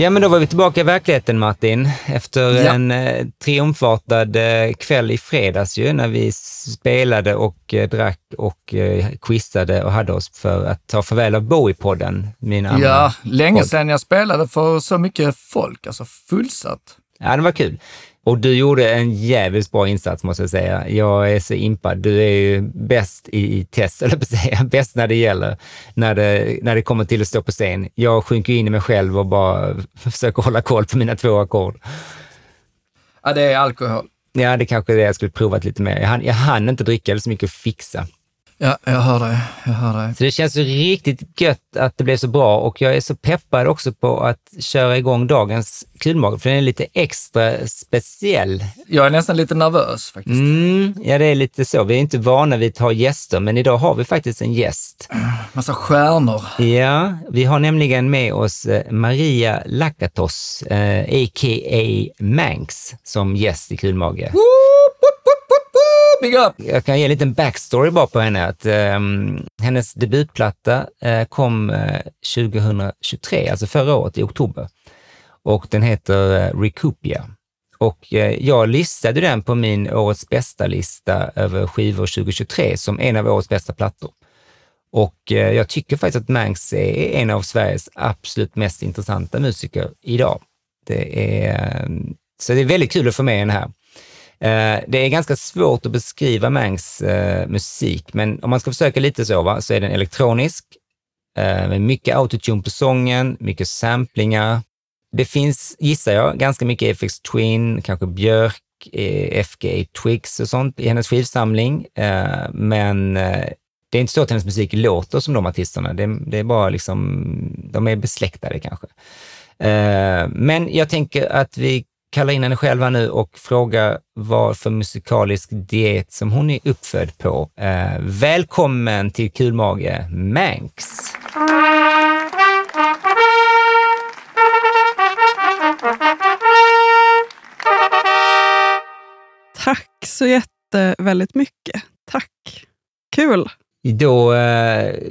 Ja, men då var vi tillbaka i verkligheten Martin, efter Ja. en eh, triumfartad eh, kväll i fredags ju, när vi spelade och eh, drack och eh, quizade och hade oss för att ta farväl av Bowie-podden, min. Ja, länge sedan jag spelade för så mycket folk, alltså fullsatt. Ja, det var kul. Och du gjorde en jävligt bra insats måste jag säga. Jag är så impad. Du är ju bäst i test, eller säga, bäst när det gäller, när det, när det kommer till att stå på scen. Jag sjunker in i mig själv och bara försöker hålla koll på mina två ackord. Ja, det är alkohol. Ja, det kanske är det jag skulle provat lite mer. Jag hann, jag hann inte dricka, så mycket att fixa. Ja, jag hör dig. Jag hör dig. Så det känns ju riktigt gött att det blev så bra och jag är så peppad också på att köra igång dagens kulmage, för den är lite extra speciell. Jag är nästan lite nervös faktiskt. Mm, ja, det är lite så. Vi är inte vana vid att ha gäster, men idag har vi faktiskt en gäst. Massa stjärnor. Ja, vi har nämligen med oss eh, Maria Lakatos, eh, a.k.a. Manx, som gäst i Kulmage. Woop, Big up! Jag kan ge en liten backstory bara på henne. Att, um, hennes debutplatta uh, kom eh, uh, 2023, alltså förra året i oktober. Och den heter uh, Recoupia. Och jag listade den på min årets bästa-lista över skivor 2023 som en av årets bästa plattor. Och jag tycker faktiskt att Manx är en av Sveriges absolut mest intressanta musiker idag. Det är, ehm, så det är väldigt kul att få med henne här. Eh, det är ganska svårt att beskriva Mangs eh, musik, men om man ska försöka lite så, va, så är den elektronisk, eh, med mycket autotune på sången, mycket samplingar. Det finns, gissar jag, ganska mycket FX Twin, kanske Björk, FGA Twix och sånt i hennes skivsamling, men det är inte så att hennes musik låter som de artisterna. Det, det är bara liksom, de är besläktade kanske. Men jag tänker att vi kallar in henne själva nu och frågar vad för musikalisk diet som hon är uppfödd på. Eh, välkommen till Kulmage, Manx! Tack så jätteväldigt mycket. Tack. Kul. Då eh,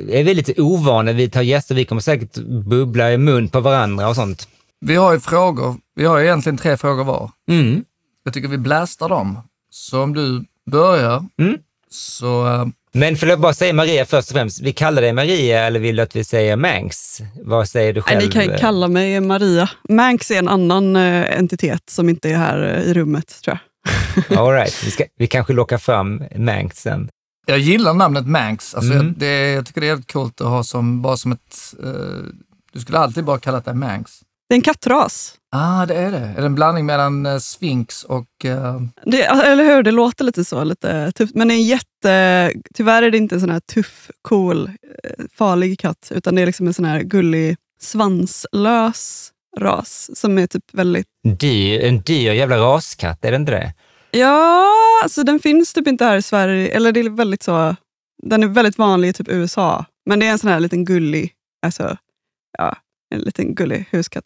är vi lite ovana vid att ha gäster. Vi kommer säkert bubbla i mun på varandra och sånt. Vi har ju frågor. Vi har egentligen tre frågor var. Mm. Jag tycker vi blästar dem. Så om du börjar, Mm. så... eh, Men får jag bara säga Maria först och främst. Vi kallar dig Maria eller vill du att vi säger Manx? Vad säger du Nej, själv? ni kan kalla mig Maria. Manx är en annan eh, entitet som inte är här eh, i rummet, tror jag. All right. vi, ska, vi kanske lockar fram Manx sen. Jag gillar namnet Manx. Alltså Mm. jag, det, jag tycker det är jävligt coolt att ha som, bara som ett... eh, du skulle alltid bara kallat dig Manx. Det är en kattras. Ah, det är det. Är det en blandning mellan uh, Sphinx och... eh, Det, eller hur? Det låter lite så, lite tufft. Men det är en jätte... Tyvärr är det inte en sån här tuff, cool, eh, farlig katt, utan det är liksom en sån här gullig, svanslös ras som är typ väldigt... Dyr, en dyr jävla raskatt, är det inte det? Ja, alltså den finns typ inte här i Sverige. Eller det är väldigt så... Den är väldigt vanlig i typ USA. Men det är en sån här liten gullig, alltså, ja, en liten gullig huskatt.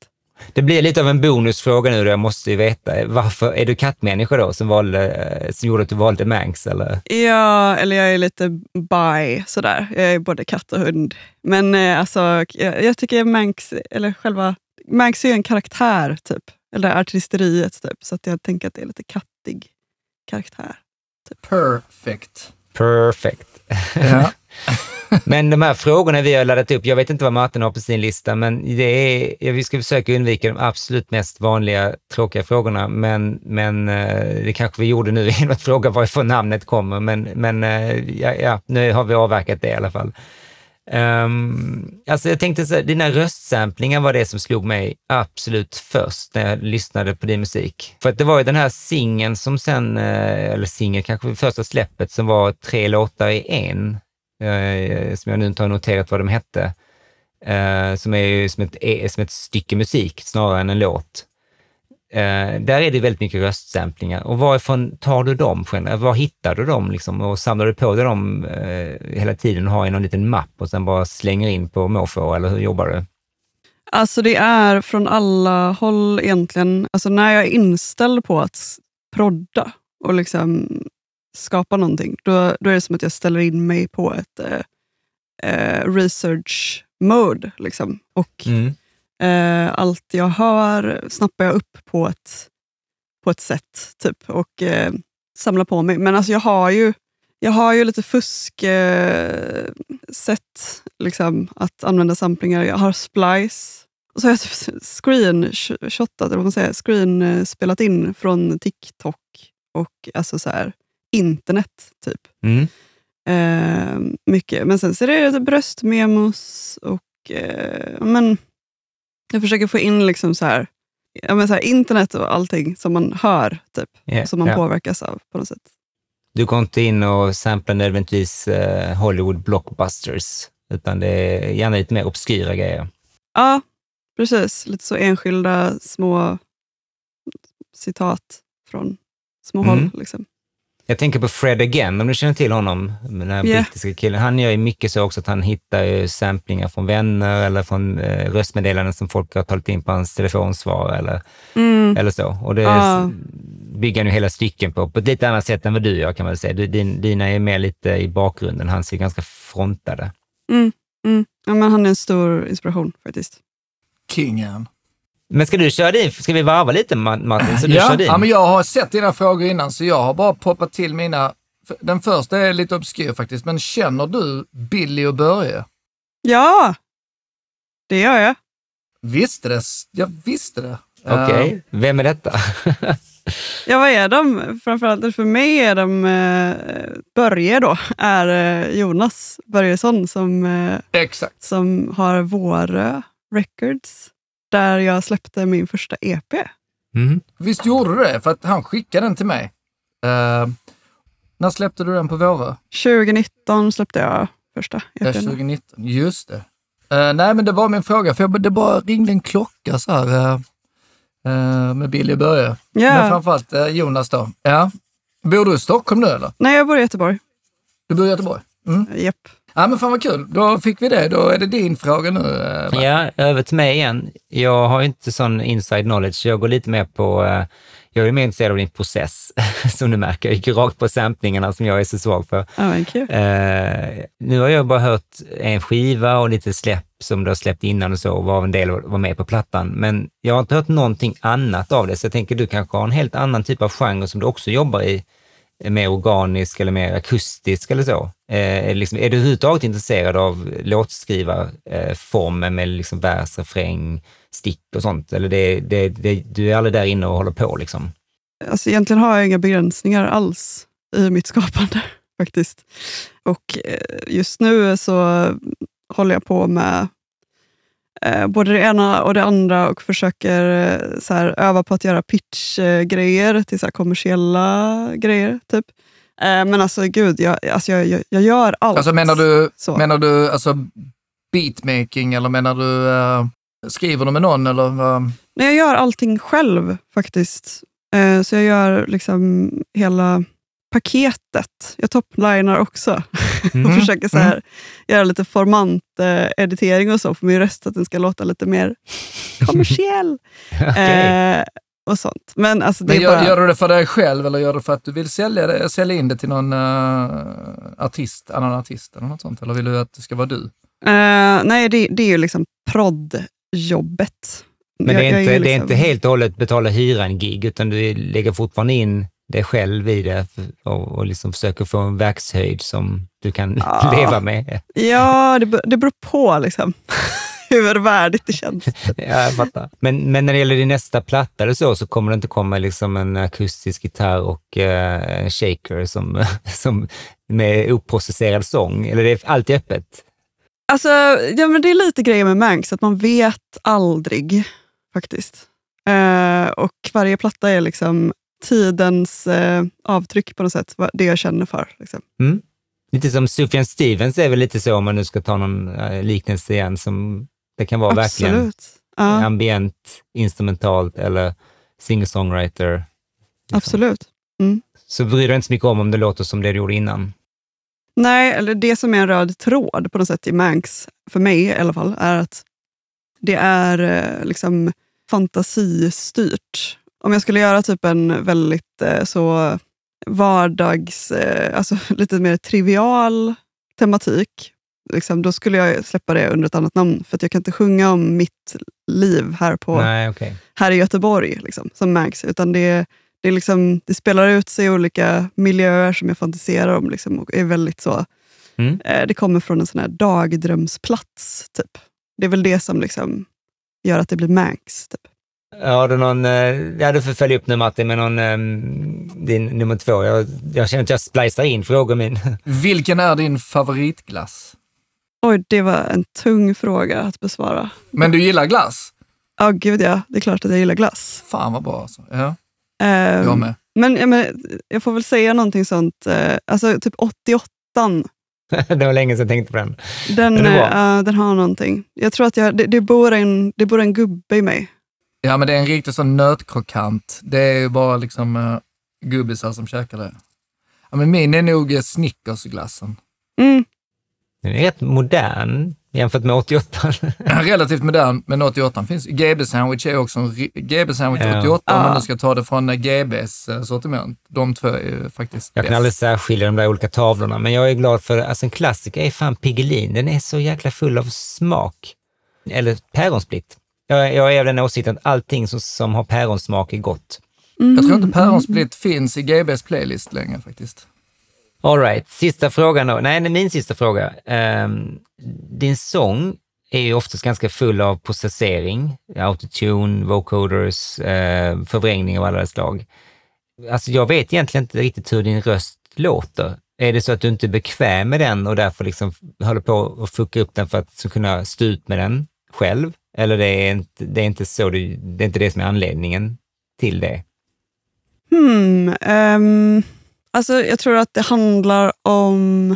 Det blir lite av en bonusfråga nu, då jag måste ju veta. Varför är du kattmänniska då, som, valde, eh, som gjorde att du valde Manx? Eller? Ja, eller jag är lite bi sådär. Jag är både katt och hund. Men eh, alltså, jag, jag tycker Manx, eller själva, Manx är ju en karaktär typ. Eller artisteriet typ. Så att jag tänker att det är lite kattig karaktär. Perfect. Perfect. Ja. Men de här frågorna vi har laddat upp, jag vet inte vad Martin har på sin lista, men det är, vi ska försöka undvika de absolut mest vanliga tråkiga frågorna, men, men eh, det kanske vi gjorde nu genom att fråga varifrån namnet kommer, men, men eh, ja, ja, nu har vi avverkat det i alla fall. Um, alltså jag tänkte så här, dina röstsamplingar var det som slog mig absolut först när jag lyssnade på din musik. För att det var ju den här singeln som sen, eh, eller singeln kanske första släppet, som var tre låtar i en, Eh, som jag nu inte har noterat vad de hette, eh, som är ju som ett, som ett stycke musik snarare än en låt. Eh, där är det väldigt mycket röstsamplingar. Och varifrån tar du dem? Eh, var hittar du dem? Liksom? Och samlar du på dig dem eh, hela tiden och har i någon liten mapp och sen bara slänger in på måfå, eller hur jobbar du? Alltså det är från alla håll egentligen. Alltså när jag är inställd på att prodda och liksom skapa någonting, då, då är det som att jag ställer in mig på ett eh, eh, research mode. Liksom. Och Mm. Eh, allt jag hör snappar jag upp på ett, på ett sätt typ och eh, samlar på mig. Men alltså jag har ju, jag har ju lite fusk eh, sätt liksom, att använda samplingar. Jag har splice. Och så har jag typ screenshotat, eller vad man säger, screen eh, spelat in från TikTok och alltså så här, internet. typ. Mm. Eh, mycket. Men sen så är det bröstmemos och eh, men, jag försöker få in liksom så här, ja, men så här, internet och allting som man hör, typ, Ja, som man ja. påverkas av på något sätt. Du går inte in och samplar nödvändigtvis eh, Hollywood blockbusters, utan det är gärna lite mer obskyra grejer. Ja, precis. Lite så enskilda små citat från små Mm. håll. Liksom. Jag tänker på Fred Again, om du känner till honom, den här Ja. brittiska killen. Han gör ju mycket så också att han hittar ju samplingar från vänner eller från eh, röstmeddelanden som folk har tagit in på hans telefonsvar eller, Mm. eller så. Och det Ja. bygger han ju hela stycken på, på ett lite annat sätt än vad du gör kan man väl säga. Du, din, dina är mer lite i bakgrunden, hans är ganska frontade. Mm. Mm. Ja, men han är en stor inspiration faktiskt. Kingen. Men ska du köra din? Ska vi varva lite Ma- Martin, så du ja, kör din? ja, men jag har sett dina frågor innan så jag har bara poppat till mina. Den första är lite obskyr faktiskt, men känner du Billy och Börje? Ja, det gör jag. Visste det? Jag visste det. Okej, Eh, vem är detta? Ja, vad är de? Framförallt för mig är de, eh, Börje då, är eh, Jonas Börjesson som, eh, exakt. som har Vårö Records, där jag släppte min första EP. Mm. Visst gjorde du det? För att han skickade den till mig. Eh, när släppte du den på Vårö? 2019 släppte jag första Ja, EPn. 2019. Just det. Eh, nej, men det var min fråga, för jag, det bara ringde en klocka så här eh, med Billy och Börje. Men Ja. framförallt Jonas då. Ja. Bor du i Stockholm nu eller? Nej, jag bor i Göteborg. Du bor i Göteborg? Mm. Japp. Ja, men fan vad kul. Då fick vi det. Då är det din fråga nu. eh? Ja, över till mig igen. Jag har ju inte sån inside knowledge, så jag går lite mer på... eh, jag är mer intresserad av din process, som du märker. Jag gick rakt på samplingarna som jag är så svag för. Ja, men kul. Eh, nu har jag bara hört en skiva och lite släpp som du har släppt innan och så, var en del var med på plattan. Men jag har inte hört någonting annat av det, så jag tänker du kanske har en helt annan typ av genre som du också jobbar i, mer organisk eller mer akustisk eller så. Eh, är, liksom, är du överhuvudtaget intresserad av låtskrivarformen eh, med liksom vers, refräng, stick och sånt? Eller det, det, det, du är aldrig där inne och håller på liksom? Alltså, egentligen har jag inga begränsningar alls i mitt skapande faktiskt. Och eh, just nu så håller jag på med eh, både det ena och det andra och försöker eh, så här, öva på att göra pitchgrejer till så här, kommersiella grejer. typ. Eh, men alltså gud, jag, alltså, jag, jag, jag gör allt. Alltså menar du, Så. menar du alltså beatmaking eller menar du eh, skriver du med någon eller? vad? Nej, jag gör allting själv faktiskt. Eh, så jag gör liksom hela paketet. Jag toplinar också och Mhm, försöker så här, göra lite formant-editering och så, för min röst att den ska låta lite mer kommersiell. Okej. eh, och sånt. Men alltså, det Men är gör, bara... gör du det för dig själv eller gör du för att du vill sälja, det, sälja in det till någon eh, artist, annan artist eller något sånt? Eller vill du att det ska vara du? Eh, nej, det, det är ju liksom proddjobbet. Men Jag- det är, inte, ju det är liksom- inte helt och hållet betala hyran-gig, utan du lägger fortfarande in dig själv i det och, och liksom försöker få en verkshöjd som du kan Ja. leva med. Ja, det, det beror på liksom. hur värdigt det känns. Ja, jag fattar. Men, men när det gäller din nästa platta eller så, så kommer det inte komma liksom en akustisk gitarr och eh, en shaker som, som med oprocesserad sång? Eller det är alltid öppet? Alltså, ja, men det är lite grejer med Manx, att man vet aldrig faktiskt. Eh, och varje platta är liksom tidens eh, avtryck på något sätt, det jag känner för. Liksom. Mm. Lite som Sufjan Stevens är väl lite så, om man nu ska ta någon eh, liknelse igen, som det kan vara verkligen Absolut. Ja, ambient, instrumentalt eller singer-songwriter. liksom. absolut. Så bryr dig inte så mycket om om det låter som det du gjorde innan? Nej, eller det som är en röd tråd på något sätt i Manx, för mig i alla fall, är att det är eh, liksom fantasistyrt. Om jag skulle göra typ en väldigt eh, så vardags, eh, alltså lite mer trivial tematik liksom, då skulle jag släppa det under ett annat namn. För att jag kan inte sjunga om mitt liv här, på, Nej, okej. här i Göteborg, liksom, som Manx. Utan det, det, liksom, det spelar ut sig i olika miljöer som jag fantiserar om. Liksom, och är väldigt så, Mm. eh, det kommer från en sån här dagdrömsplats. Typ. Det är väl det som liksom gör att det blir Manx. Typ. Har du någon, eh, ja du får följa upp nu Martin med någon, ehm, din nummer två. Jag, jag känner att jag splicar in frågor min. Vilken är din favoritglass? Oj, det var en tung fråga att besvara. Men du gillar glass? Ja, gud ja. Det är klart att jag gillar glass. Fan vad bra alltså. Ja, Eh, jag med. men, ja, men jag får väl säga någonting sånt. Eh, alltså typ 88 det var länge sedan jag tänkte på den. den, bra. eh, den har någonting. Jag tror att jag, det, det, bor en, det bor en gubbe i mig. Ja, men det är en riktig sån nötkrokant. Det är ju bara liksom uh, gubbisar som käkar det. Ja, men min är nog Snickersglassen. Mm. Den är rätt modern jämfört med 88. Relativt modern, men 88 finns. GB Sandwich är också en GB Sandwich Ja. 88 om man nu ska ta det från uh, GBs uh, sortiment. De två är ju faktiskt Jag kan aldrig särskilja de där olika tavlorna, men jag är glad för, alltså en klassiker är fan Piggelin. Den är så jäkla full av smak. Eller päronsplitt. Jag, jag är av den åsikten att allting som, som har päronsmak är gott. Mm. Jag tror inte päronsplitt finns i GBs playlist längre faktiskt. All right, sista frågan då. Nej, min sista fråga. Um, din sång är ju oftast ganska full av processering, autotune, vocoders, uh, förvrängning av alla slag. Alltså jag vet egentligen inte riktigt hur din röst låter. Är det så att du inte är bekväm med den och därför liksom håller på att fucka upp den för att så kunna stå ut med den själv? Eller det är inte, det är inte så du, det är inte det som är anledningen till det? Hmm, um alltså jag tror att det handlar om...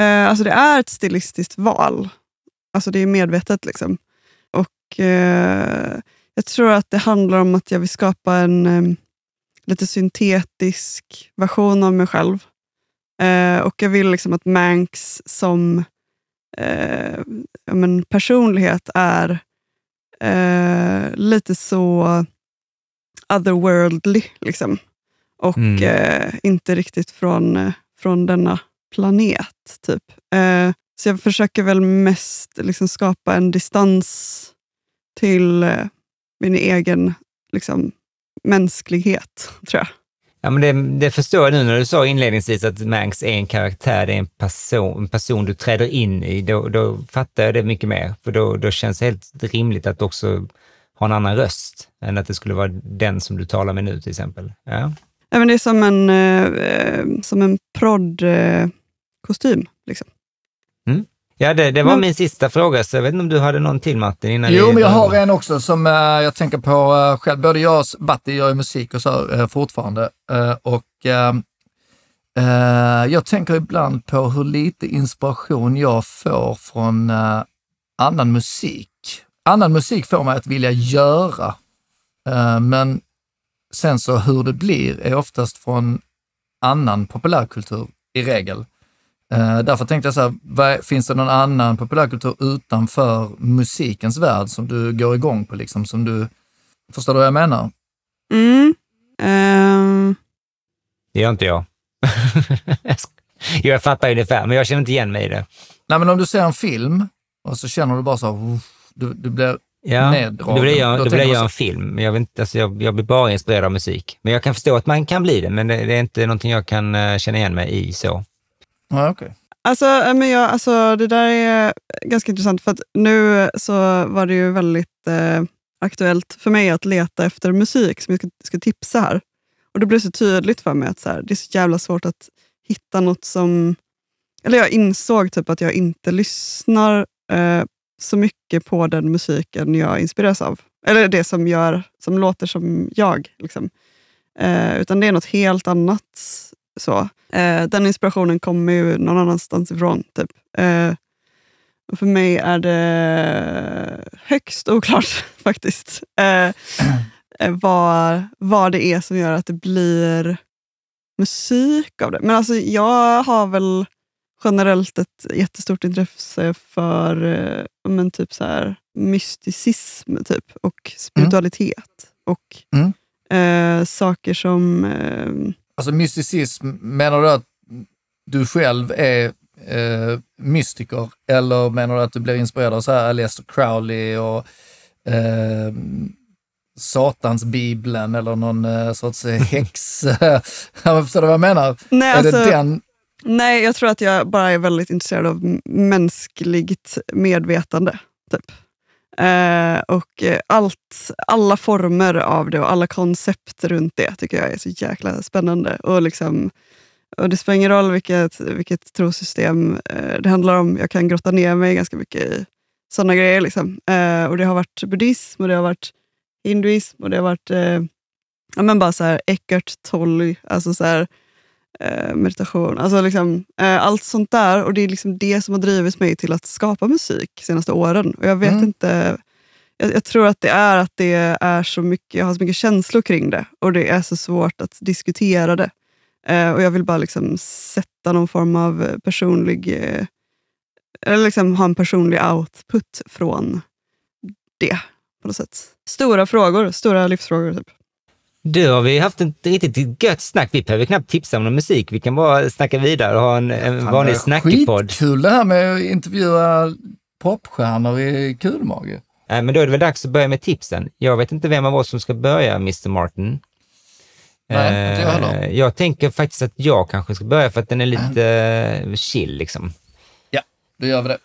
eh, alltså det är ett stilistiskt val. Alltså det är medvetet. liksom. Och eh, Jag tror att det handlar om att jag vill skapa en eh, lite syntetisk version av mig själv. Eh, och jag vill liksom att Manx som eh, ja, men personlighet är eh, lite så otherworldly. Liksom. Och Mm. eh, inte riktigt från, eh, från denna planet. typ. Eh, så jag försöker väl mest liksom, skapa en distans till eh, min egen liksom, mänsklighet, tror jag. Ja, men det, det förstår jag nu när du sa inledningsvis att Manx är en karaktär, det är en person, en person du träder in i. Då, då fattar jag det mycket mer, för då, då känns det helt rimligt att också ha en annan röst än att det skulle vara den som du talar med nu till exempel. Ja. Men det är som en, eh, som en prodd-kostym. liksom. Ja, det, det var Men- min sista fråga, så jag vet inte om du hade någon till Martin? Innan Jo, vi men jag har en också som eh, jag tänker på eh, själv. Både jag och Batti gör ju musik och så eh, fortfarande. Eh, och eh, eh, jag tänker ibland på hur lite inspiration jag får från eh, annan musik. Annan musik får mig att vilja göra, eh, men sen så hur det blir är oftast från annan populärkultur i regel. Eh, därför tänkte jag så här, vad, finns det någon annan populärkultur utanför musikens värld som du går igång på? Liksom, som du, förstår du vad jag menar? Mm. Ehm, Det gör inte jag. jag fattar ungefär, men jag känner inte igen mig i det. Nej, men om du ser en film och så känner du bara så här, du, du blir, Ja, Neddragen. då vill jag, Då då vill tänker jag så- en film. Men jag, vet inte, alltså jag, jag blir bara inspirerad av musik. Men jag kan förstå att man kan bli det, men det, det är inte någonting jag kan eh, känna igen mig i så. ja, okej. Alltså, eh, men jag, alltså, det där är ganska intressant, för att nu så var det ju väldigt eh, aktuellt för mig att leta efter musik som jag ska, ska tipsa här. Och det blev så tydligt för mig att så här, det är så jävla svårt att hitta något som... Eller jag insåg typ att jag inte lyssnar eh, så mycket på den musiken jag inspireras av. Eller det som, gör, som låter som jag. Liksom. Eh, utan det är något helt annat. så. Eh, den inspirationen kommer ju någon annanstans ifrån. Typ. Eh, och för mig är det högst oklart faktiskt. Eh, eh, vad, vad det är som gör att det blir musik av det. Men alltså jag har väl generellt ett jättestort intresse för eh, men typ så här, mysticism typ, och spiritualitet. Och Mm. eh, saker som... Eh, Alltså mysticism, menar du att du själv är eh, mystiker? Eller menar du att du blir inspirerad av så här Aleister Crowley och eh, Satansbibeln eller någon eh, sorts eh, häx? Förstår du vad jag menar? Nej, är alltså, det den? Nej, jag tror att jag bara är väldigt intresserad av mänskligt medvetande. Typ. Eh, och eh, allt, alla former av det och alla koncept runt det tycker jag är så jäkla spännande. Och, liksom, och Det spelar ingen roll vilket, vilket trosystem eh, det handlar om. Jag kan grotta ner mig ganska mycket i sådana grejer. Liksom. Eh, och Det har varit buddhism och det har varit hinduism och det har varit eh, ja, men bara så här Eckart Tolle, alltså så här, eh, meditation. Alltså liksom, eh, allt sånt där. Och det är liksom det som har drivit mig till att skapa musik de senaste åren. Och jag vet Mm. inte, jag, jag tror att det är att det är så mycket, jag har så mycket känslor kring det och det är så svårt att diskutera det. Eh, och jag vill bara liksom sätta någon form av personlig, eh, eller liksom ha en personlig output från det på något sätt. Stora frågor, stora livsfrågor. Typ. Du, har vi haft ett riktigt gött snack. Vi behöver knappt tipsa om någon musik. Vi kan bara snacka vidare och ha en, en Fan, vanlig snackpodd. Skitkul det här med att intervjua popstjärnor i kulmage. Nej, men då är det väl dags att börja med tipsen. Jag vet inte vem av oss som ska börja, Mr Martin. Nej, inte jag Eh, heller. jag tänker faktiskt att jag kanske ska börja för att den är lite eh, chill liksom. Ja, då gör vi det.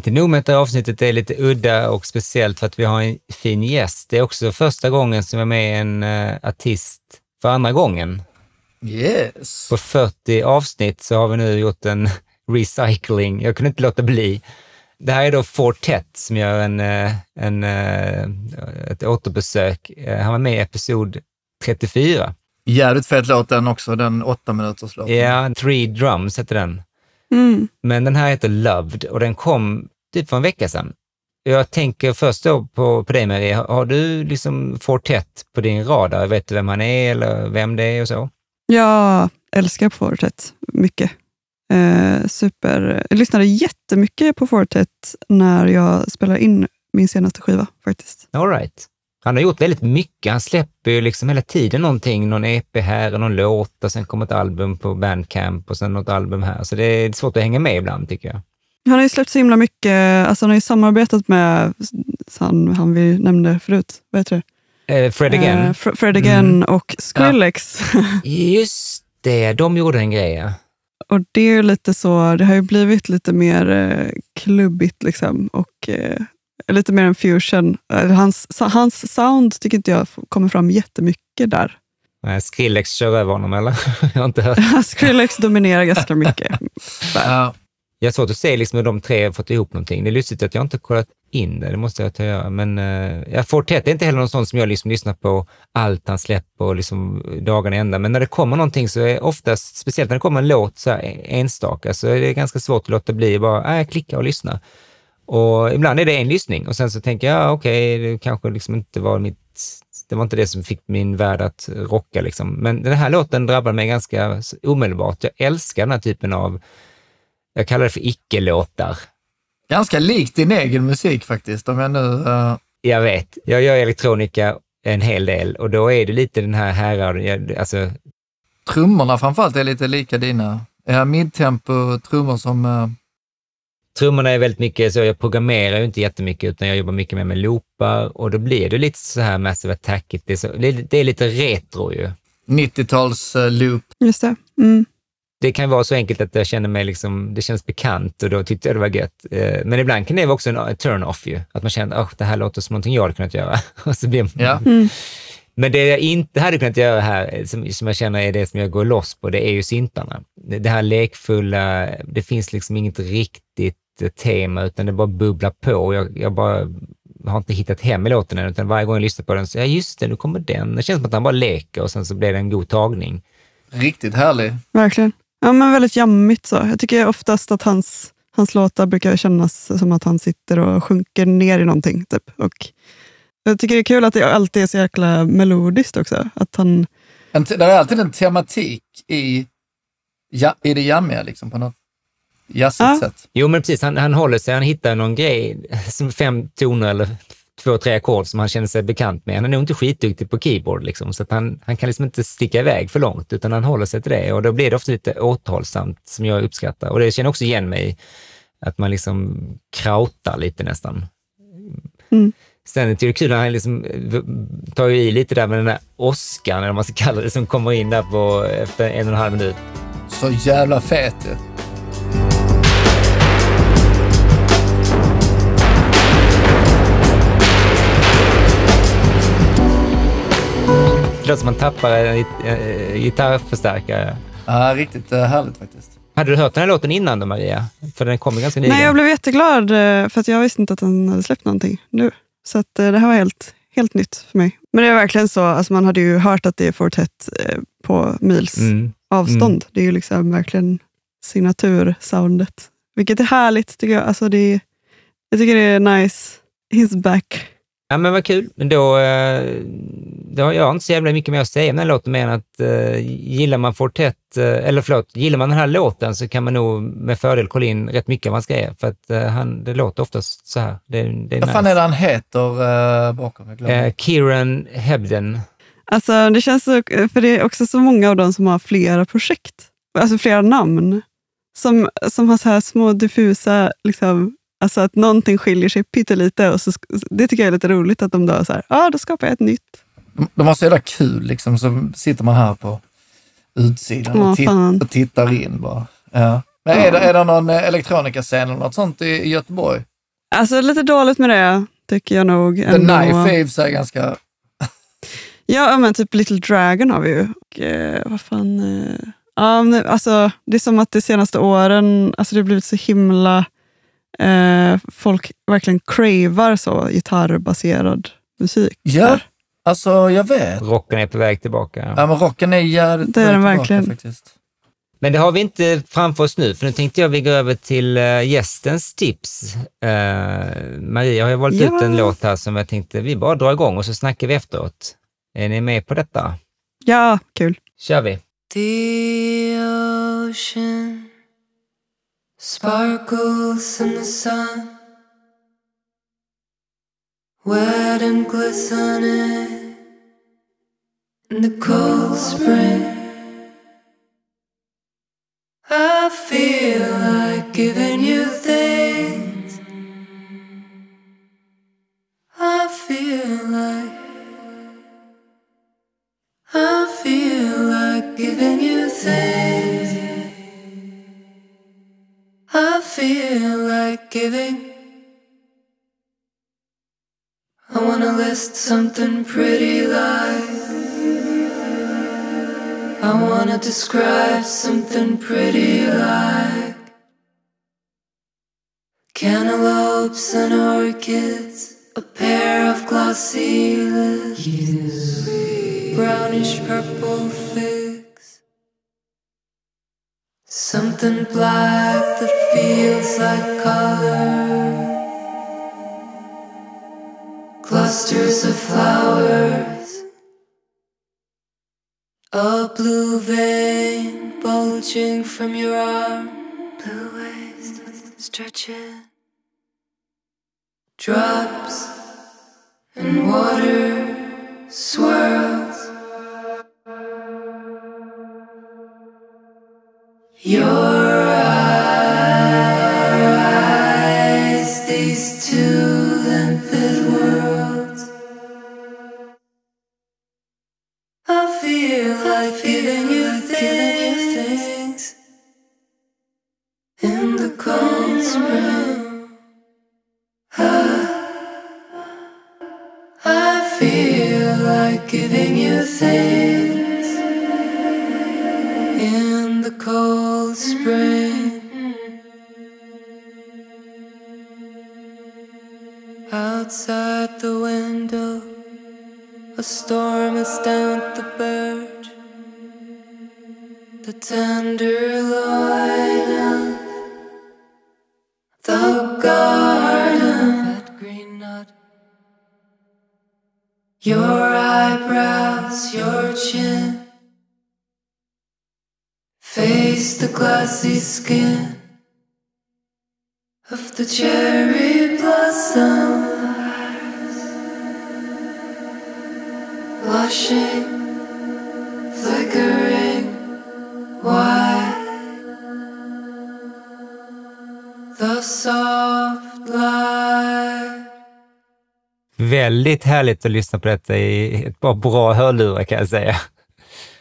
Inte nog med att det här avsnittet är lite udda och speciellt för att vi har en fin gäst. Det är också första gången som jag är med en uh, artist för andra gången. Yes. På 40 avsnitt så har vi nu gjort en recycling. Jag kunde inte låta bli. Det här är då Fortet som gör en, eh, en, ett återbesök. Han var med i episod 34. Jävligt fet låt den också, den åtta minuters låten. Ja, Three Drums heter den. Mm. Men den här heter Loved och den kom typ för en vecka sedan. Jag tänker först då på, på dig Marie, har du liksom Fortet på din radar? Vet du vem han är eller vem det är och så? Jag älskar Fortet mycket. Eh, super. Jag lyssnade jättemycket på Fortet när jag spelade in min senaste skiva faktiskt. All right. Han har gjort väldigt mycket. Han släpper ju liksom hela tiden någonting, någon EP här och någon låt och sen kommer ett album på Bandcamp och sen något album här. Så det är svårt att hänga med ibland tycker jag. Han har ju släppt så himla mycket. Alltså han har ju samarbetat med han, han vi nämnde förut. Vad heter det? Eh, Fred Again. Eh, Fr Fred Again mm. och Skrillex. Ja. Just det, de gjorde en grej ja. Och det är lite så, det har ju blivit lite mer eh, klubbigt liksom och eh, lite mer en fusion. Hans, hans sound tycker inte jag kommer fram jättemycket där. Nej, Skrillex kör över honom eller? jag har inte hört. Skrillex dominerar ganska mycket. ja. Jag har svårt att se liksom hur de tre har fått ihop någonting. Det är lustigt att jag inte kollat in det, det måste jag ta göra. Men uh, Fortet är inte heller någon sån som jag liksom lyssnar på allt han släpper liksom dagarna ända. Men när det kommer någonting så är oftast, speciellt när det kommer en låt så här enstaka, så är det ganska svårt att låta bli. Bara äh, klicka och lyssna. Och ibland är det en lyssning och sen så tänker jag, ja, okej, okay, det kanske liksom inte var mitt, det var inte det som fick min värld att rocka liksom. Men den här låten drabbade mig ganska omedelbart. Jag älskar den här typen av, jag kallar det för icke-låtar. Ganska likt din egen musik faktiskt, om jag nu... Uh... Jag vet, jag gör elektronika en hel del och då är det lite den här härad, alltså... Trummorna framförallt är lite lika dina. Ja, midtempo, trummor som uh Trummorna är väldigt mycket så, jag programmerar ju inte jättemycket utan jag jobbar mycket mer med loopar och då blir det lite så här massive attackigt. Det är, så, det, är lite retro ju. 90-tals uh, loop. Just det. Mm. Det kan vara så enkelt att jag känner mig liksom, det känns bekant och då tyckte jag det var gött. Eh, men ibland kan det vara också en turn-off ju, att man känner att oh, det här låter som någonting jag hade kunnat göra. och så blir man, ja. Mm. Men det jag inte hade kunnat göra här, som, som jag känner är det som jag går loss på, det är ju syntarna. Det, det här lekfulla, det finns liksom inget riktigt tema, utan det bara bubblar på. Jag, jag bara har inte hittat hem i låten än, utan varje gång jag lyssnar på den så, ja just det, nu kommer den. Det känns som att han bara leker och sen så blir det en god tagning. Riktigt härlig. Verkligen. Ja, men väldigt jammigt så. Jag tycker oftast att hans, hans låtar brukar kännas som att han sitter och sjunker ner i någonting. Typ. Och jag tycker det är kul att det alltid är så jäkla melodiskt också. Att han... Det är alltid en tematik i, ja, i det jammiga liksom, på något jazzigt ja. sätt. Jo, men precis. Han, han håller sig, han hittar någon grej, som fem toner eller två, tre ackord som han känner sig bekant med. Han är nog inte skitduktig på keyboard, liksom, så att han, han kan liksom inte sticka iväg för långt, utan han håller sig till det och då blir det ofta lite återhållsamt, som jag uppskattar. Och det känner också igen mig att man liksom krautar lite nästan. Mm. Sen är det kul när han liksom tar ju i lite där med den där åskan, eller vad man ska kalla det, som kommer in där på efter en och en halv minut. Så jävla fet ju. Låter som man tappar en gitarrförstärkare. Ja, riktigt eh, härligt faktiskt. Hade du hört den här låten innan då, Maria? För den kom ganska nyligen. Nej, jag blev jätteglad eh, för att jag visste inte att den hade släppt någonting nu. Så att, eh, det här var helt, helt nytt för mig. Men det är verkligen så, alltså man hade ju hört att det är Fortet på mils mm. avstånd. Mm. Det är ju liksom verkligen signatursoundet. Vilket är härligt tycker jag. Alltså det, jag tycker det är nice. He's back. Ja, men vad kul. Men då, eh, då har jag inte så jävla mycket mer att säga om den låten, mer än att uh, gillar man Fortet, uh, eller förlåt, gillar man den här låten så kan man nog med fördel kolla in rätt mycket av hans grejer, för att uh, han, det låter oftast så här. Det, det är Vad nice. fan är det han heter uh, bakom? Uh, Kieran Hebden. Alltså det känns så, för det är också så många av dem som har flera projekt, alltså flera namn, som, som har så här små diffusa liksom, Alltså att någonting skiljer sig pyttelite. Och så, det tycker jag är lite roligt att de då så här, ja ah, då skapar jag ett nytt. De har så jävla kul, liksom, så sitter man här på utsidan oh, och, titt och, tittar in bara. Ja. Men är det, är det någon eh, elektronikasscen eller något sånt i, i Göteborg? Alltså lite dåligt med det, tycker jag nog. The ändå. Knife är för sig ganska... Ja, men typ Little Dragon har vi ju. Och, eh, vad fan... Eh, ja, men, alltså, det är som att de senaste åren, alltså det har blivit så himla... Eh, folk verkligen cravar så gitarrbaserad musik. Ja, alltså jag vet. Rocken är på väg tillbaka. Ja, men rocken är jävligt Det är den verkligen. Faktiskt. Men det har vi inte framför oss nu, för nu tänkte jag vi går över till uh, gästens tips. Uh, Maria har ju valt Ja. ut en låt här som jag tänkte vi bara drar igång och så snackar vi efteråt. Är ni med på detta? Ja, kul. kör vi. The ocean sparkles in the sun, wet and glistening in the cold spring. I feel like giving you things. I feel like I feel like giving you things. Giving. I wanna list something pretty like. I wanna describe something pretty like. Cantaloupes and orchids, a pair of glossy lips brownish purple Something black that feels like color. Clusters of flowers. A blue vein bulging from your arm. Blue waves stretching. Drops and water swirls. Your eyes, these two limpid worlds. I feel like giving you things in the cold spring. I feel like giving you things Outside the window, a storm has stamped the bird. The tenderloin of the garden. Fat green nut. Your eyebrows, your chin. Face the glassy skin of the cherry blossom. Blushing, flickering, white. The soft light. Väldigt härligt att lyssna på detta i ett par bra hörlurar kan jag säga.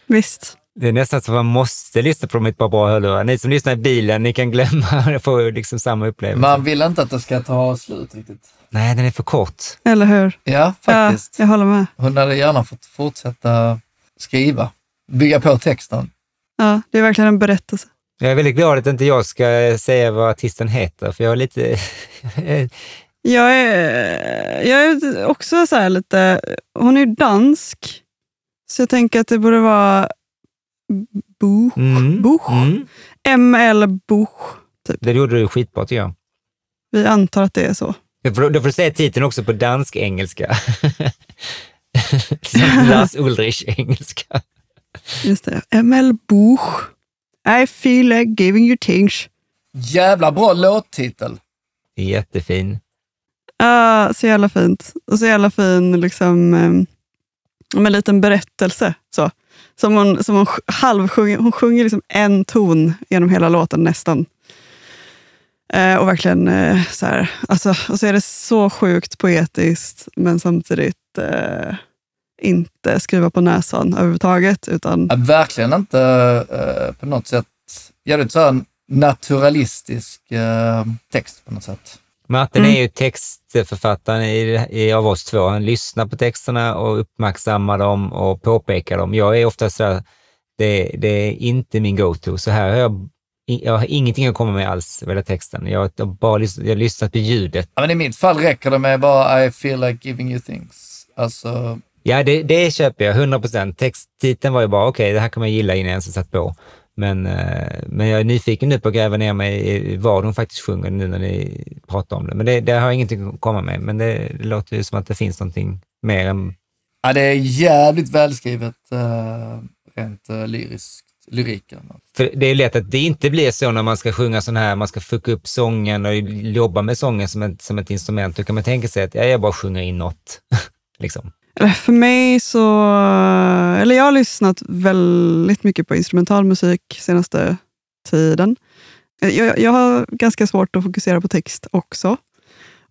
Visst. Det är nästan så att man måste lyssna på dem i ett par bra hörlurar. Ni som lyssnar i bilen, ni kan glömma, få liksom samma upplevelse. Man vill inte att det ska ta slut riktigt. Nej, den är för kort. Eller hur? Ja, faktiskt. Ja, jag håller med. Hon hade gärna fått fortsätta skriva, bygga på texten. Ja, det är verkligen en berättelse. Jag är väldigt glad att inte jag ska säga vad artisten heter, för jag är lite... Jag är, jag är också så här lite... Hon är ju dansk, så jag tänker att det borde vara Buch. Mm, Buch. mm. ML Buch. Det gjorde du skitbra tycker jag. Vi antar att det är så. Då får, då får du säga titeln också på dansk-engelska. Som Lars Ulrich-engelska. Just det. ML Buch. I feel like giving you things. Jävla bra låttitel. Jättefin. Ja, så jävla fint. Och så jävla fin liksom, med en liten berättelse. Så. Som hon, som hon halvsjunger. Hon sjunger liksom en ton genom hela låten nästan. Eh, och verkligen eh, så här, alltså, och så är det så sjukt poetiskt men samtidigt eh, inte skruva på näsan överhuvudtaget. Utan, Ja, verkligen inte eh, på något sätt jävligt så här naturalistisk eh, text på något sätt. Martin Mm. är ju textförfattaren i, i, av oss två. Han lyssnar på texterna och uppmärksammar dem och påpekar dem. Jag är ofta sådär, det, det är inte min go-to. Så här har jag, jag har ingenting att komma med alls vad gäller texten. Jag har bara lyssnat, jag har lyssnat på ljudet. Ja, men I mitt fall räcker det med bara I feel like giving you things. Alltså, Ja, det, det köper jag, 100 procent. Texttiteln var ju bara, okej, det här kan man gilla innan jag ens har satt på. Men, eh, men jag är nyfiken nu på att gräva ner mig i vad de faktiskt sjunger nu när ni pratar om det. Men det, det har jag ingenting att komma med. Men det, det låter ju som att det finns någonting mer än... ja, det är jävligt välskrivet eh, rent uh, lyriskt. Lyriken. För det är lätt att det inte blir så när man ska sjunga sån här, man ska fucka upp sången och jobba med sången som ett, som ett instrument. Då kan man tänka sig att ja, jag bara sjunger in något. liksom. För mig så... Eller jag har lyssnat väldigt mycket på instrumental musik senaste tiden. Jag, jag har ganska svårt att fokusera på text också,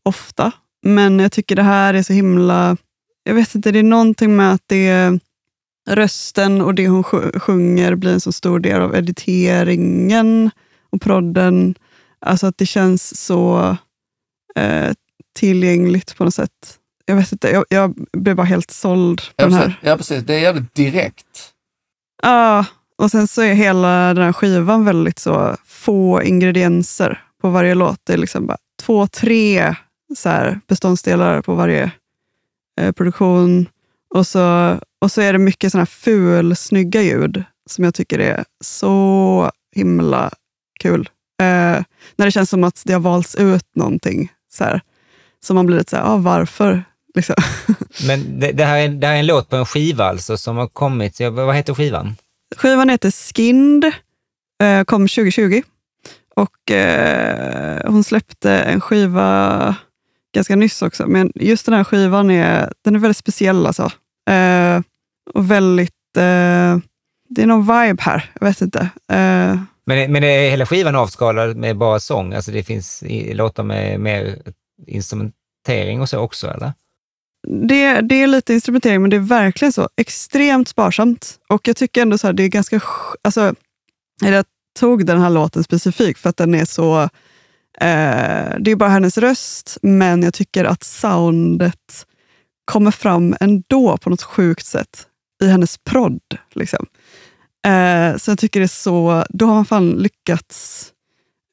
ofta. Men jag tycker det här är så himla... Jag vet inte, det är någonting med att det rösten och det hon sjunger blir en så stor del av editeringen och prodden. Alltså att det känns så eh, tillgängligt på något sätt. Jag vet inte, jag, jag blev bara helt såld på Ja, den här. ja, precis. Det är jävligt direkt. Ja, och sen så är hela den här skivan väldigt så få ingredienser på varje låt. Det är liksom bara två, tre så här beståndsdelar på varje eh, produktion. Och så, och så är det mycket såna här ful, snygga ljud som jag tycker är så himla kul. Eh, när det känns som att det har valts ut någonting. Så här, så man blir lite så här, ah, varför? Liksom. Men det, det, här är, det här är en låt på en skiva alltså som har kommit. Vad heter skivan? Skivan heter Skinned, eh, kom 2020. Och eh, hon släppte en skiva ganska nyss också. Men just den här skivan är, den är väldigt speciell. Alltså. Eh, och väldigt... Eh, det är någon vibe här. Jag vet inte. Eh, Men, men är hela skivan avskalad med bara sång? Alltså det finns låtar med mer instrumentering och så också, eller? Det, det är lite instrumentering, men det är verkligen så extremt sparsamt. Och jag tycker ändå så här, det är ganska... Alltså, jag tog den här låten specifikt för att den är så... Eh, det är bara hennes röst, men jag tycker att soundet kommer fram ändå på något sjukt sätt i hennes prodd. Liksom. Eh, så jag tycker det är så... Då har man fan lyckats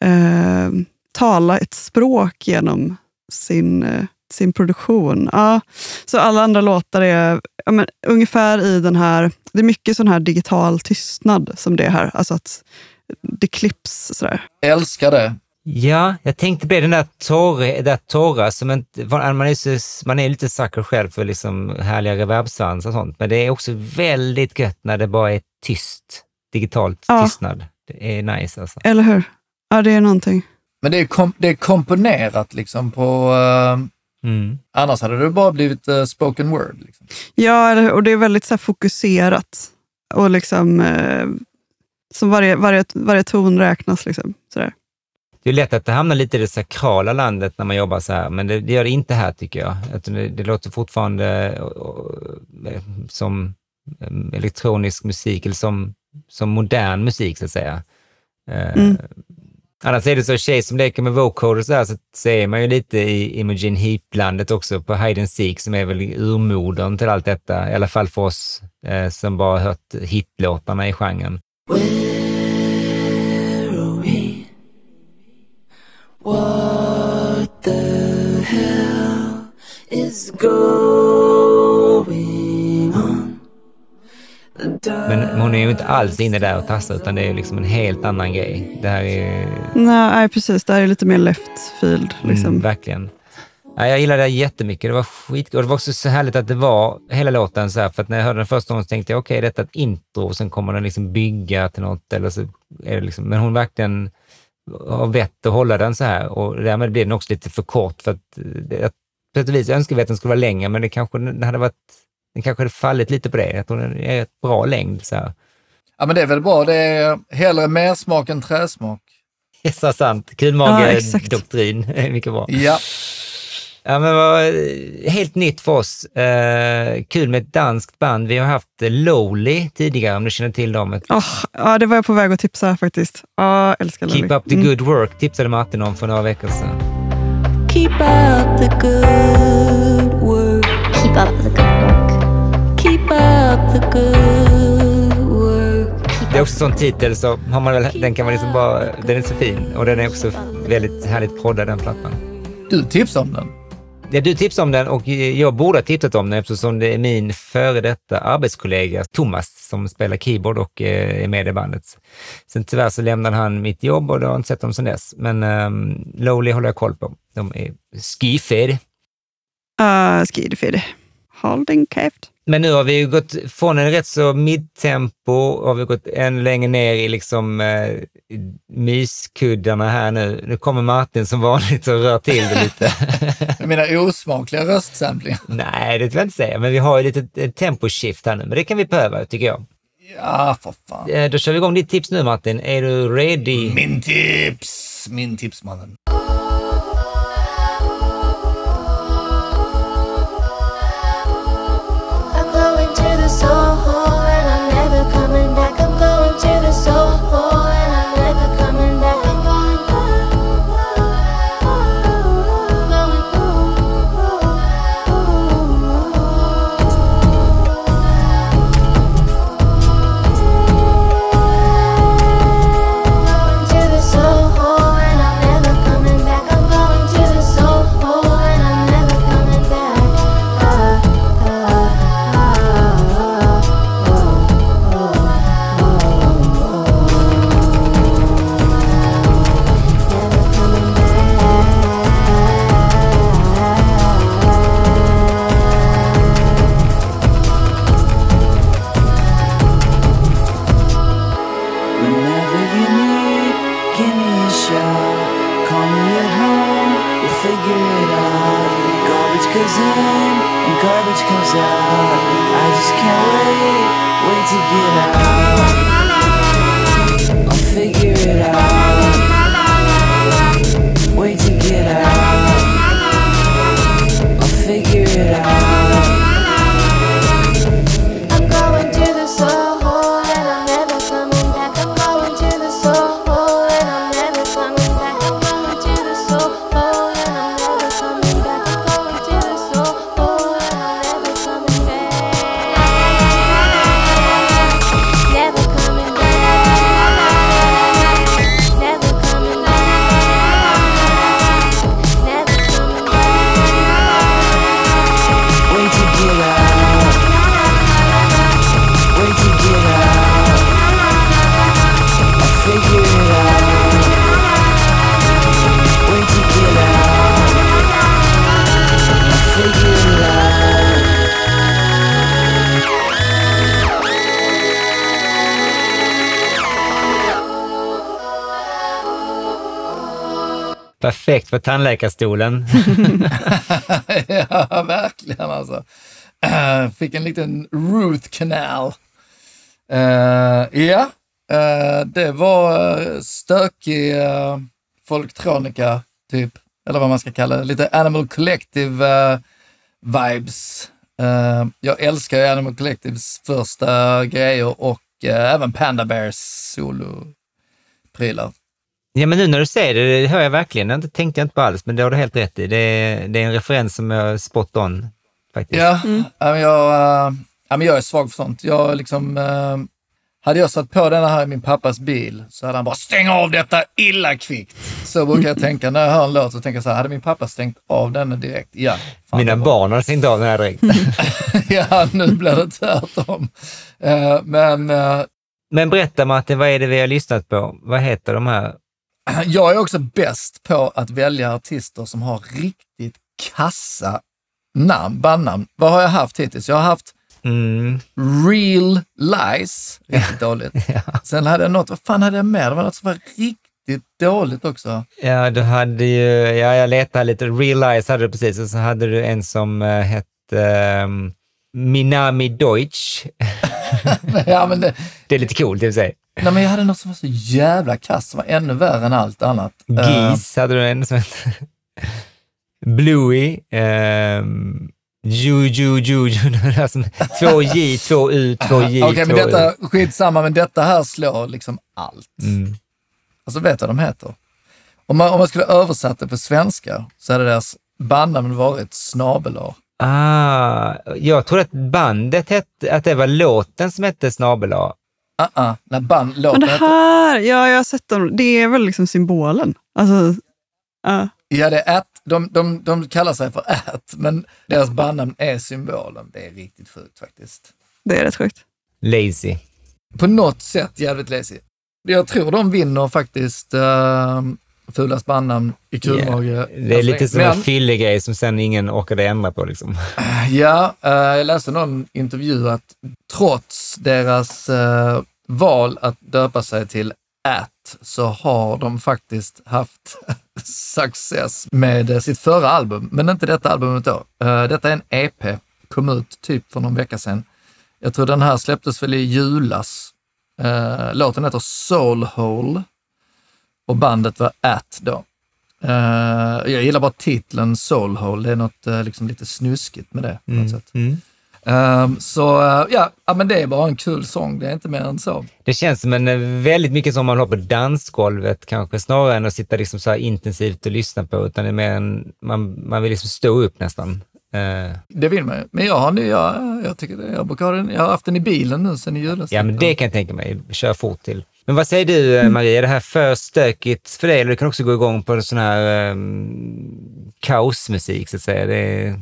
eh, tala ett språk genom sin, eh, sin produktion. Ja, så alla andra låtar är ja, men, ungefär i den här... Det är mycket sån här digital tystnad som det är här. Alltså att det klipps sådär. Älskar det. Ja, jag tänkte på den där torra, där torra som inte, man är, så, man är lite sucker själv för liksom härliga reverbsvans och sånt, men det är också väldigt gött när det bara är tyst, digitalt Ja. tystnad. Det är nice alltså. Eller hur? Ja, det är någonting. Men det är, kom, det är komponerat liksom på... eh, Mm. annars hade det bara blivit eh, spoken word. Liksom. Ja, och det är väldigt så här, fokuserat. Och liksom... Eh, som varje, varje, varje ton räknas. Liksom, sådär. Det är lätt att det hamnar lite i det sakrala landet när man jobbar så här, men det, det gör det inte här tycker jag. Det, det låter fortfarande och, och, eh, som eh, elektronisk musik, eller som, som modern musik så att säga. Mm. Annars är det så, tjej som leker med vocoder så här, så, så är man ju lite i Imogen Heap-landet också på Hide and Seek som är väl urmodern till allt detta, i alla fall för oss eh, som bara hört hitlåtarna i genren. Where are we? What the hell is going men hon är ju inte alls inne där och tassar, utan det är liksom en helt annan grej. Det här är Nej, precis. Det här är lite mer left field. Liksom. Mm, verkligen. Ja, jag gillade det jättemycket. Det var skit och Det var också så härligt att det var hela låten så här, för att när jag hörde den första gången så tänkte jag, okej, detta är ett intro och sen kommer den liksom bygga till något. Eller så är det liksom, men hon verkligen har vett att hålla den så här och därmed blir den också lite för kort för att det, på ett vis önskar vi att den skulle vara längre, men det kanske den hade varit, den kanske hade fallit lite på det. Jag tror den är ett bra längd så här. Ja, men det är väl bra. Det är hellre mer smak än träsmak. Så sant. Ja, exakt. Kulmage-doktrin. Mycket bra. Ja, Ja, men vad, helt nytt för oss. Eh, kul med ett danskt band. Vi har haft Lowly tidigare, om du känner till dem. Oh, ja, det var jag på väg att tipsa faktiskt. Ja, jag älskar Lolly. Keep Up The Mm. Good Work tipsade Martin om för några veckor sedan. Keep up the good också en sån titel så har man väl, den kan man liksom bara, den är så fin och den är också väldigt härligt proddad den plattan. Du tipsade om den. Ja, du tipsade om den och jag borde ha tipsat om den eftersom det är min före detta arbetskollega Thomas som spelar keyboard och eh, är med i bandet. Sen tyvärr så lämnade han mitt jobb och då har jag inte sett dem sedan dess. Men um, Lowly håller jag koll på. De är skyfed. Uh, Skidfid. Håll din käft. Men nu har vi ju gått från en rätt så midtempo, har vi gått än längre ner i liksom eh, myskuddarna här nu. Nu kommer Martin som vanligt och rör till det lite. Jag menar osmakliga röstsamplingar. Nej, det vill jag inte säga, men vi har ju lite ett tempo-shift här nu, men det kan vi behöva tycker jag. Ja, för fan. Eh, Då kör vi igång ditt tips nu Martin. Är du ready? Min tips! Min tipsmannen. I'm Perfekt för tandläkarstolen. ja, verkligen alltså. Fick en liten root canal. Uh, ja, uh, det var eh, stökig uh, folktronika, typ. Eller vad man ska kalla det. Lite Animal Collective-vibes. Jag älskar ju Animal Collectives första grejer och även Panda Bears solo-prylar. Ja, men nu när du säger det, det hör jag verkligen. Det tänkte jag inte på alls, men det har du helt rätt i. Det är, det är en referens som är spot on, faktiskt. Ja, men jag, ja, men jag är svag för sånt. Jag liksom, äh, hade jag satt på den här i min pappas bil så hade han bara stäng av detta illa kvickt. Så brukar jag tänka när jag hör en låt så tänker jag så här, hade min pappa stängt av den direkt? Ja. fan, Mina barn har stängt av den här direkt. ja, nu blir det tvärtom. Äh, men Men berätta Martin, vad är det vi har lyssnat på? Vad heter de här? jag är också bäst på att välja artister som har riktigt kassa namn, bandnamn. Vad har jag haft hittills? Jag har haft Mm, Real Lies, riktigt dåligt. Sen hade jag något, vad fan hade jag med? Det var något som var riktigt dåligt också. ja, du hade ju, ja, jag letade lite. Realize hade du precis och så hade du en som uh, hette um, Minami Deutsch. ja, men det, Det är lite coolt i och för sig. Nej, men jag hade något som var så jävla kass, som var ännu värre än allt annat. Geese hade du en som hette. Bluey, ehm, Ju, Ju, Ju, Ju, alltså, två J, två U, två J, Okej, men två U. detta, skitsamma, men detta här slår liksom allt. Mm. Alltså vet du vad de heter? Om man, om man skulle översätta det på svenska så hade deras bandnamn varit snabel Ah, jag trodde att bandet hette, att det var låten som hette Snabel. Uh-uh, när band, Men låten det heter, här, ja jag har sett dem, det är väl liksom symbolen. Alltså, ja. Ja, det är at, de, de, de kallar sig för at, men deras bandnamn är symbolen. Det är riktigt sjukt faktiskt. det är rätt sjukt. Lazy. På något sätt jävligt lazy. Jag tror de vinner faktiskt uh, fulast bandnamn i kulmage. Yeah. Det är lite som en Men- fyllegrej som sen ingen orkade ändra på. Liksom. Ja, eh, jag läste någon intervju att trots deras eh, val att döpa sig till At så har de faktiskt haft success med eh, sitt förra album, men inte detta albumet då. Detta är en EP, kom ut typ för någon vecka sedan. Jag tror den här släpptes väl i julas. Låten heter Soulhole och bandet var At då. Eh, jag gillar bara titeln Soulhole, det är något eh, liksom lite snuskigt med det sätt. Mm. Ehm, så eh, ja, ja, men det är bara en kul sång, det är inte mer än så. Det känns som en väldigt mycket som man har på dansgolvet kanske, snarare än att sitta liksom så intensivt och lyssna på, utan det är mer en, man, man vill liksom stå upp nästan. Det vill man ju. Men jag har, nu, jag, jag, tycker det, jag, brukar ha den, jag har haft den i bilen nu sen i julas. ja, men det kan jag tänka mig. Kör fort till. Men vad säger du, eh, Maria? Är det här för stökigt för dig? Eller du kan också gå igång på sån här um, kaosmusik, så att säga. Det är,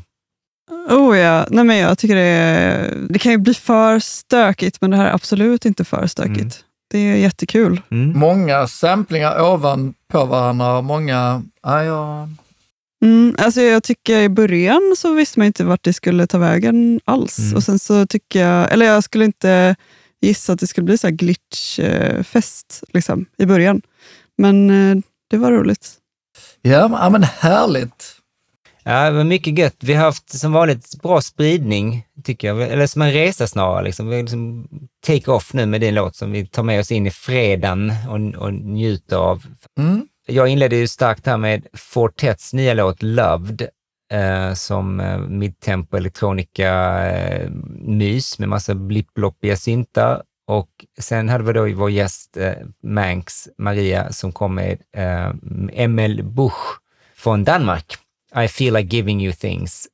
Oh ja, nej men jag tycker det, är, det kan ju bli för stökigt, men det här är absolut inte för stökigt. Mm. Det är jättekul. mm. Många samplingar ovanpå varandra och många, ja, ja, Mm, alltså jag tycker i början så visste man inte vart det skulle ta vägen alls. Mm. Och sen så tycker jag, eller jag skulle inte gissa att det skulle bli så här glitchfest liksom, i början. Men eh, det var roligt. ja, men- härligt. Ja, det var mycket gött. Vi har haft som vanligt bra spridning, tycker jag. Eller som en resa snarare. Liksom. Vi liksom take off nu med din låt som vi tar med oss in i fredagen och, och njuter av. Mm. Jag inledde ju starkt här med Fortets nya låt Loved, eh, som eh, midtempo elektronika eh, mys med massa blippbloppiga syntar. Och sen hade vi då vår gäst eh, Manx, Maria, som kom med eh, Busch från Danmark. I feel like giving you things.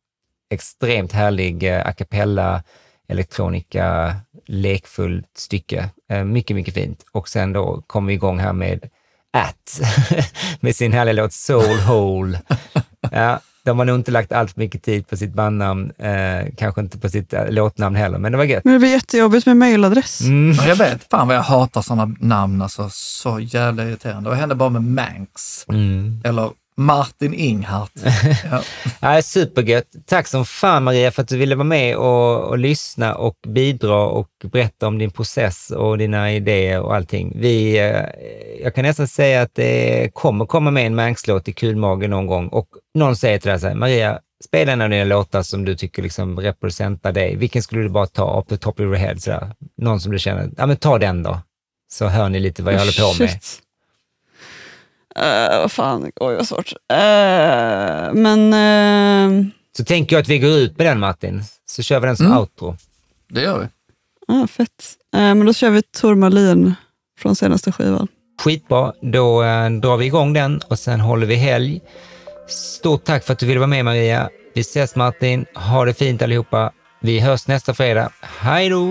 Extremt härlig eh, a cappella, elektronika, lekfullt stycke. Eh, mycket, mycket fint. Och sen då kom vi igång här med At med sin härliga låt Soul Hole. Ja, de har nog inte lagt allt för mycket tid på sitt bandnamn, eh, kanske inte på sitt eh, låtnamn heller, men det var gött. Men det blir jättejobbigt med mailadress. Mm. Ja, Jag vet, fan vad jag hatar sådana namn alltså. Så jävla irriterande. Vad hände bara med Manx? Mm. Eller Martin Inghart. Ja. Ja, supergött. Tack som fan Maria för att du ville vara med och, och lyssna och bidra och berätta om din process och dina idéer och allting. Vi, eh, jag kan nästan säga att det kommer komma med en Manx-låt i Kulmage någon gång och någon säger till dig så här, Maria, spela en av dina låtar som du tycker liksom representerar dig. Vilken skulle du bara ta up the top of your head? Så där? Någon som du känner, ja men ta den då. Så hör ni lite vad jag håller på med. Shit. Eh, vad fan, oj vad svårt. Eh, men uh, Så tänker jag att vi går ut med den Martin, så kör vi den som Mm. outro. Det gör vi. ah, fett. Men då kör vi Tormalin från senaste skivan. Skitbra, då drar vi igång den och sen håller vi helg. Stort tack för att du ville vara med Maria. Vi ses Martin, ha det fint allihopa. Vi hörs nästa fredag. Hej då!